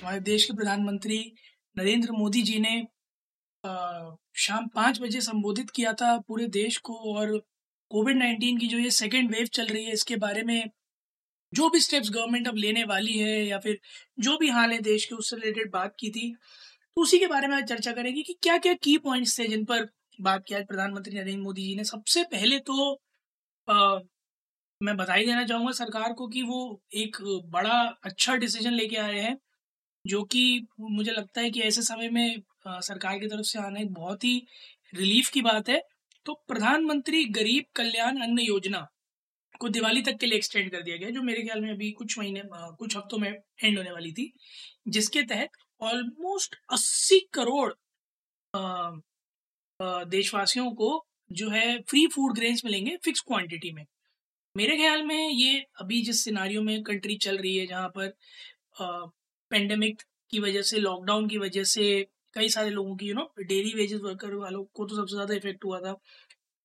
हमारे देश के प्रधानमंत्री नरेंद्र मोदी जी ने शाम पाँच बजे संबोधित किया था पूरे देश को और कोविड नाइन्टीन की जो ये सेकेंड वेव चल रही है इसके बारे में जो भी स्टेप्स गवर्नमेंट अब लेने वाली है या फिर जो भी हाल है देश के उससे रिलेटेड बात की थी तो उसी के बारे में आज चर्चा करेंगे कि क्या क्या की पॉइंट्स थे जिन पर बात किया प्रधानमंत्री नरेंद्र मोदी जी ने। सबसे पहले तो अ, मैं बधाई देना चाहूँगा सरकार को कि वो एक बड़ा अच्छा डिसीज़न लेके आए हैं। जो कि मुझे लगता है कि ऐसे समय में सरकार की तरफ़ से आना एक बहुत ही रिलीफ की बात है। तो प्रधानमंत्री गरीब कल्याण अन्न योजना को दिवाली तक के लिए एक्सटेंड कर दिया गया, जो मेरे ख्याल में अभी कुछ महीने कुछ हफ्तों में एंड होने वाली थी, जिसके तहत ऑलमोस्ट 80 करोड़ देशवासियों को जो है फ्री फ़ूड ग्रेन्स मिलेंगे फिक्स क्वांटिटी में। मेरे ख्याल में ये अभी जिस सिनारियो में कंट्री चल रही है, जहाँ पर पेंडेमिक की वजह से लॉकडाउन की वजह से कई सारे लोगों की you know daily wages worker वालों को तो सबसे ज़्यादा इफ़ेक्ट हुआ था।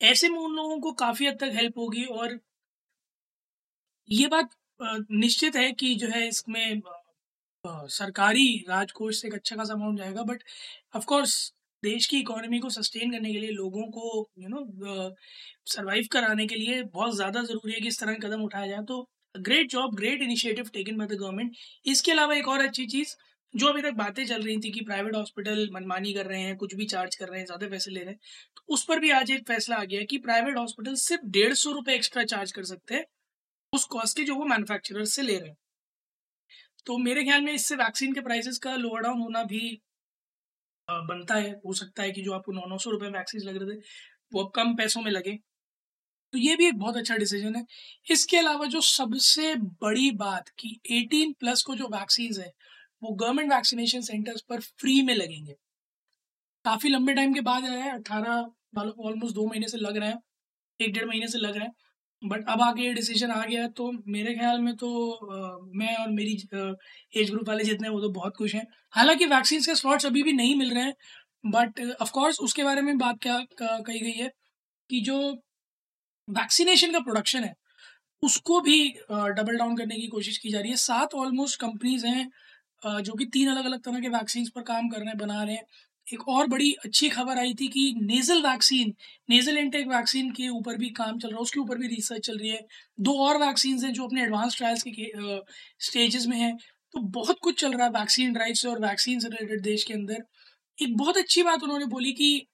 ऐसे में उन लोगों को काफ़ी हद तक हेल्प होगी और ये बात निश्चित है कि जो है इसमें सरकारी राजकोष से एक अच्छा खासा अमाउंट जाएगा बट ऑफ़ कोर्स देश की इकोनॉमी को सस्टेन करने के लिए, लोगों को यू नो सर्वाइव कराने के लिए बहुत ज़्यादा ज़रूरी है कि इस तरह कदम उठाया जाए। तो great job great initiative taken by the government इसके अलावा एक और अच्छी चीज़, जो अभी तक बातें चल रही थी कि प्राइवेट हॉस्पिटल मनमानी कर रहे हैं, कुछ भी चार्ज कर रहे हैं, ज़्यादा पैसे ले रहे हैं तो उस पर भी आज एक फैसला आ गया कि प्राइवेट हॉस्पिटल सिर्फ़ डेढ़ सौ रुपये एक्स्ट्रा चार्ज कर सकते हैं, उस कॉस्ट के जो वो मैन्युफैक्चरर से ले रहे हैं। तो मेरे ख्याल में इससे वैक्सीन के प्राइसेस का लोअर डाउन होना भी बनता है, हो सकता है कि जो आपको नौ नौ सौ रुपये वैक्सीन लग रहे थे, वो अब कम पैसों में लगे। तो ये भी एक बहुत अच्छा डिसीज़न है। इसके अलावा जो सबसे बड़ी बात कि 18 प्लस को जो वैक्सीन है वो गवर्नमेंट वैक्सीनेशन सेंटर्स पर फ्री में लगेंगे। काफ़ी लंबे टाइम के बाद आया है अट्ठारह वालों को ऑलमोस्ट दो महीने से लग रहे हैं एक डेढ़ महीने से लग रहे हैं बट अब आगे ये डिसीज़न आ गया है तो मेरे ख्याल में तो अ, मैं और मेरी एज ग्रुप वाले जितने वो तो बहुत खुश हैं। हालाँकि वैक्सीन के स्लॉट्स अभी भी नहीं मिल रहे हैं बट ऑफ़ कोर्स उसके बारे में बात क्या कही गई है कि जो वैक्सीनेशन का प्रोडक्शन है। उसको भी डबल डाउन करने की कोशिश की जा रही है। सात ऑलमोस्ट कंपनीज़ हैं जो कि तीन अलग अलग तरह के वैक्सीन पर काम कर रहे हैं, बना रहे हैं। एक और बड़ी अच्छी खबर आई थी कि nasal vaccine nasal intake vaccine के ऊपर भी काम चल रहा है। उसके ऊपर भी रिसर्च चल रही है। दो और वैक्सीन हैं जो अपने एडवांस ट्रायल्स के स्टेजेस में हैं। तो बहुत कुछ चल रहा है वैक्सीन ड्राइव से और वैक्सीन से रिलेटेड देश के अंदर। एक बहुत अच्छी बात उन्होंने बोली कि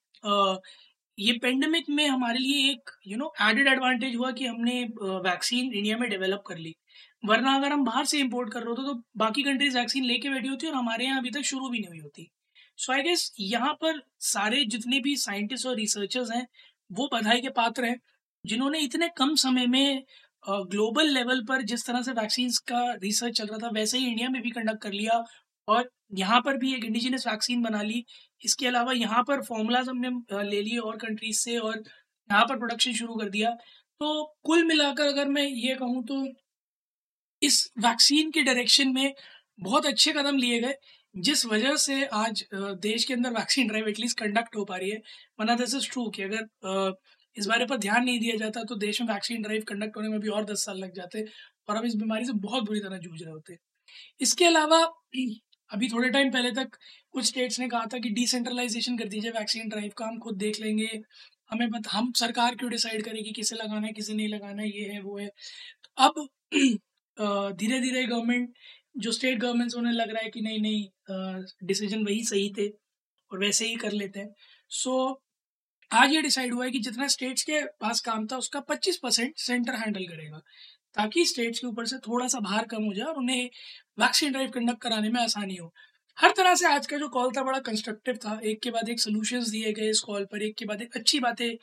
ये पेंडेमिक में हमारे लिए एक यू नो एडेड एडवांटेज हुआ कि हमने वैक्सीन इंडिया में डेवलप कर ली। वरना अगर हम बाहर से इंपोर्ट कर रहे होते तो बाकी कंट्रीज़ वैक्सीन लेके बैठी होती और हमारे यहाँ अभी तक शुरू भी नहीं हुई होती। सो आई गेस यहाँ पर सारे जितने भी साइंटिस्ट और रिसर्चर्स हैं, वो बधाई के पात्र हैं, जिन्होंने इतने कम समय में ग्लोबल लेवल पर जिस तरह से वैक्सीन का रिसर्च चल रहा था, वैसे ही इंडिया में भी कंडक्ट कर लिया और यहाँ पर भी एक इंडिजिनस वैक्सीन बना ली। इसके अलावा यहाँ पर फॉर्मूलाज हमने ले लिए और कंट्रीज़ से और यहाँ पर प्रोडक्शन शुरू कर दिया। तो कुल मिलाकर अगर मैं ये कहूँ तो इस वैक्सीन के डायरेक्शन में बहुत अच्छे कदम लिए गए, जिस वजह से आज देश के अंदर वैक्सीन ड्राइव एटलीस्ट कंडक्ट हो पा रही है। वरना दिस इज़ ट्रू कि अगर इस बारे पर ध्यान नहीं दिया जाता तो देश में वैक्सीन ड्राइव कंडक्ट होने में भी और दस साल लग जाते और हम इस बीमारी से बहुत बुरी तरह जूझ रहे होते। इसके अलावा अभी थोड़े टाइम पहले तक कुछ स्टेट्स ने कहा था कि डिसेंट्रलाइजेशन कर दीजिए वैक्सीन ड्राइव का हम खुद देख लेंगे। हमें बत, हम सरकार क्यों डिसाइड करेगी किसे लगाना है किसे नहीं लगाना है ये है वो है। अब धीरे धीरे गवर्नमेंट जो स्टेट गवर्नमेंट्स उन्हें लग रहा है कि नहीं नहीं डिसीज़न वही सही थे और वैसे ही कर लेते हैं। सो so, आज ये डिसाइड हुआ है कि जितना स्टेट्स के पास काम था उसका 25 परसेंट सेंटर हैंडल करेगा। ताकि स्टेट्स के ऊपर से थोड़ा सा भार कम हो जाए और उन्हें वैक्सीन ड्राइव कंडक्ट कराने में आसानी हो। हर तरह से आज का जो कॉल था बड़ा कंस्ट्रक्टिव था। एक के बाद एक सोल्यूशंस दिए गए इस कॉल पर, एक के बाद एक अच्छी बातें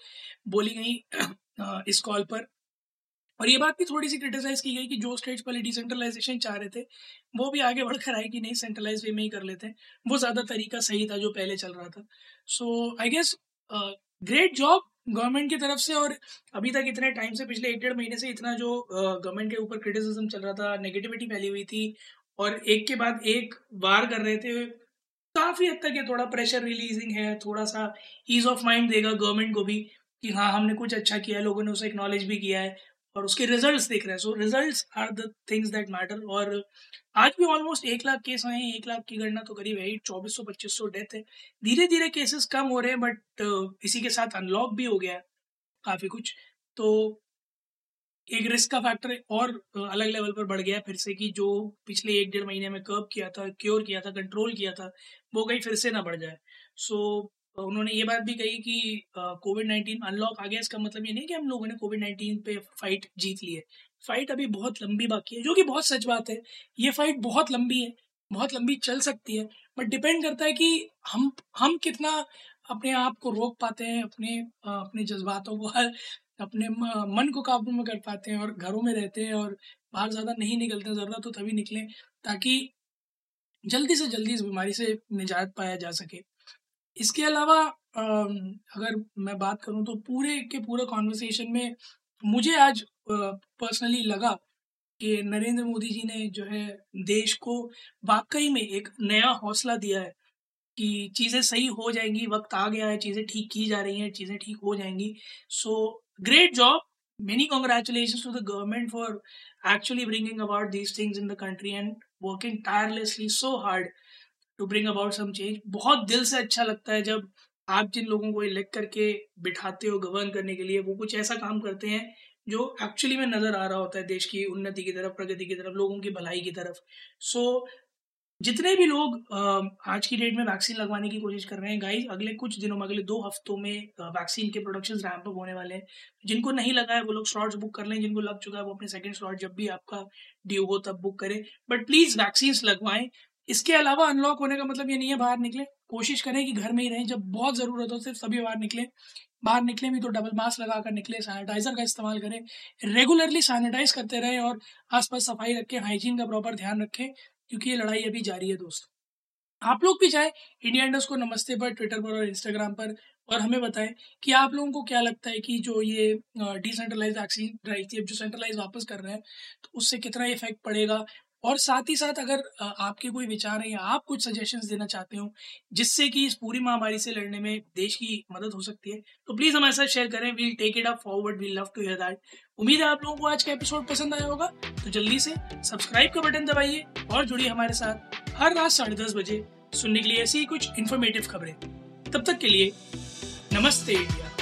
बोली गई इस कॉल पर। और ये बात भी थोड़ी सी क्रिटिसाइज की गई कि जो स्टेट्स पहले डिसेंट्रलाइजेशन चाह रहे थे, वो भी आगे बढ़कर आए कि नहीं सेंट्रलाइज वे में ही कर लेते हैं। वो ज़्यादा तरीका सही था जो पहले चल रहा था। So I guess great job government की तरफ़ से और अभी तक इतने टाइम से, पिछले एक डेढ़ महीने से इतना जो गवर्नमेंट के ऊपर क्रिटिसिज्म चल रहा था नेगेटिविटी फैली हुई थी और एक के बाद एक बार कर रहे थे, काफ़ी हद तक ये थोड़ा प्रेशर रिलीजिंग है थोड़ा सा ईज ऑफ़ माइंड देगा गवर्नमेंट को भी कि हाँ हमने कुछ अच्छा किया है, लोगों ने उसे एक्नॉलेज भी किया है। और उसके रिजल्ट्स देख रहे हैं। So results are the things that matter और आज भी ऑलमोस्ट एक लाख केस आए हैं। एक लाख की गणना तो करीब है ही। चौबीस सौ पच्चीस सौ डेथ है। धीरे धीरे केसेस कम हो रहे हैं बट uh, इसी के साथ अनलॉक भी हो गया है काफ़ी कुछ। तो एक रिस्क का फैक्टर और अलग लेवल पर बढ़ गया फिर से कि जो पिछले एक डेढ़ महीने में कर्व किया था क्योर किया था कंट्रोल किया था वो कहीं फिर से ना बढ़ जाए। सो उन्होंने ये बात भी कही कि कोविड नाइन्टीन अनलॉक आ गया, इसका मतलब ये नहीं कि हम लोगों ने कोविड नाइन्टीन पे फाइट जीत ली है। फाइट अभी बहुत लंबी बाकी है, जो कि बहुत सच बात है। ये फाइट बहुत लंबी है, बहुत लंबी चल सकती है बट डिपेंड करता है कि हम हम कितना अपने आप को रोक पाते हैं, अपने अपने जज्बातों को हर अपने मन को काबू में कर पाते हैं और घरों में रहते हैं और बाहर ज़्यादा नहीं निकलते ज़रूरत तो तभी निकलें, ताकि जल्दी से जल्दी इस बीमारी से निजात पाया जा सके। इसके अलावा अगर मैं बात करूँ तो पूरे के पूरे कॉन्वर्सेशन में मुझे आज पर्सनली लगा कि नरेंद्र मोदी जी ने जो है देश को वाकई में एक नया हौसला दिया है कि चीज़ें सही हो जाएँगी, वक्त आ गया है, चीज़ें ठीक की जा रही हैं, चीज़ें ठीक हो जाएँगी। So great job many congratulation to the government for actually bringing about these things in the country and working tirelessly so hard to bring about some change. बहुत दिल से अच्छा लगता है जब आप जिन लोगों को इलेक्ट करके बिठाते हो गवर्न करने के लिए वो कुछ ऐसा काम करते हैं जो एक्चुअली में नज़र आ रहा होता है देश की उन्नति की तरफ़ प्रगति की तरफ़ लोगों की भलाई की तरफ़। सो so, जितने भी लोग आज की डेट में वैक्सीन लगवाने की कोशिश कर रहे हैं गाइस अगले कुछ दिनों में अगले दो हफ्तों में वैक्सीन के प्रोडक्शन रैम्प अप होने वाले हैं। जिनको नहीं लगा है वो लोग स्लॉट्स बुक कर लें जिनको लग चुका है वो अपने सेकंड स्लॉट जब भी आपका ड्यू हो तब बुक करें। बट प्लीज़ वैक्सीन लगवाएँ। इसके अलावा अनलॉक होने का मतलब ये नहीं है बाहर निकले। कोशिश करें कि घर में ही रहें। जब बहुत ज़रूरत हो, सिर्फ़ सभी बाहर निकले। बाहर निकले भी तो डबल मास्क लगा कर निकले सैनिटाइजर का इस्तेमाल करें। रेगुलरली सैनिटाइज करते रहें और आसपास सफ़ाई रखें। हाइजीन का प्रॉपर ध्यान रखें, क्योंकि ये लड़ाई अभी जारी है दोस्तों। आप लोग भी चाहे इंडिया इंडस्ट को नमस्ते पर ट्विटर पर और इंस्टाग्राम पर और हमें बताएँ कि आप लोगों को क्या लगता है कि जो ये डिसेंट्रलाइज वैक्सीन ड्राइव थी अब जो सेंट्रलाइज वापस कर रहे हैं तो उससे कितना इफ़ेक्ट पड़ेगा? और साथ ही साथ अगर आपके कोई विचार है या आप कुछ सजेशंस देना चाहते हो, जिससे कि इस पूरी महामारी से लड़ने में देश की मदद हो सकती है तो प्लीज़ हमारे साथ शेयर करें। We'll take it up forward we'll love to hear that उम्मीद है आप लोगों को आज का एपिसोड पसंद आया होगा। तो जल्दी से सब्सक्राइब का बटन दबाइए और जुड़िए हमारे साथ हर रात साढ़े दस बजे सुनने के लिए ऐसी ही कुछ इन्फॉर्मेटिव खबरें। तब तक के लिए नमस्ते इंडिया।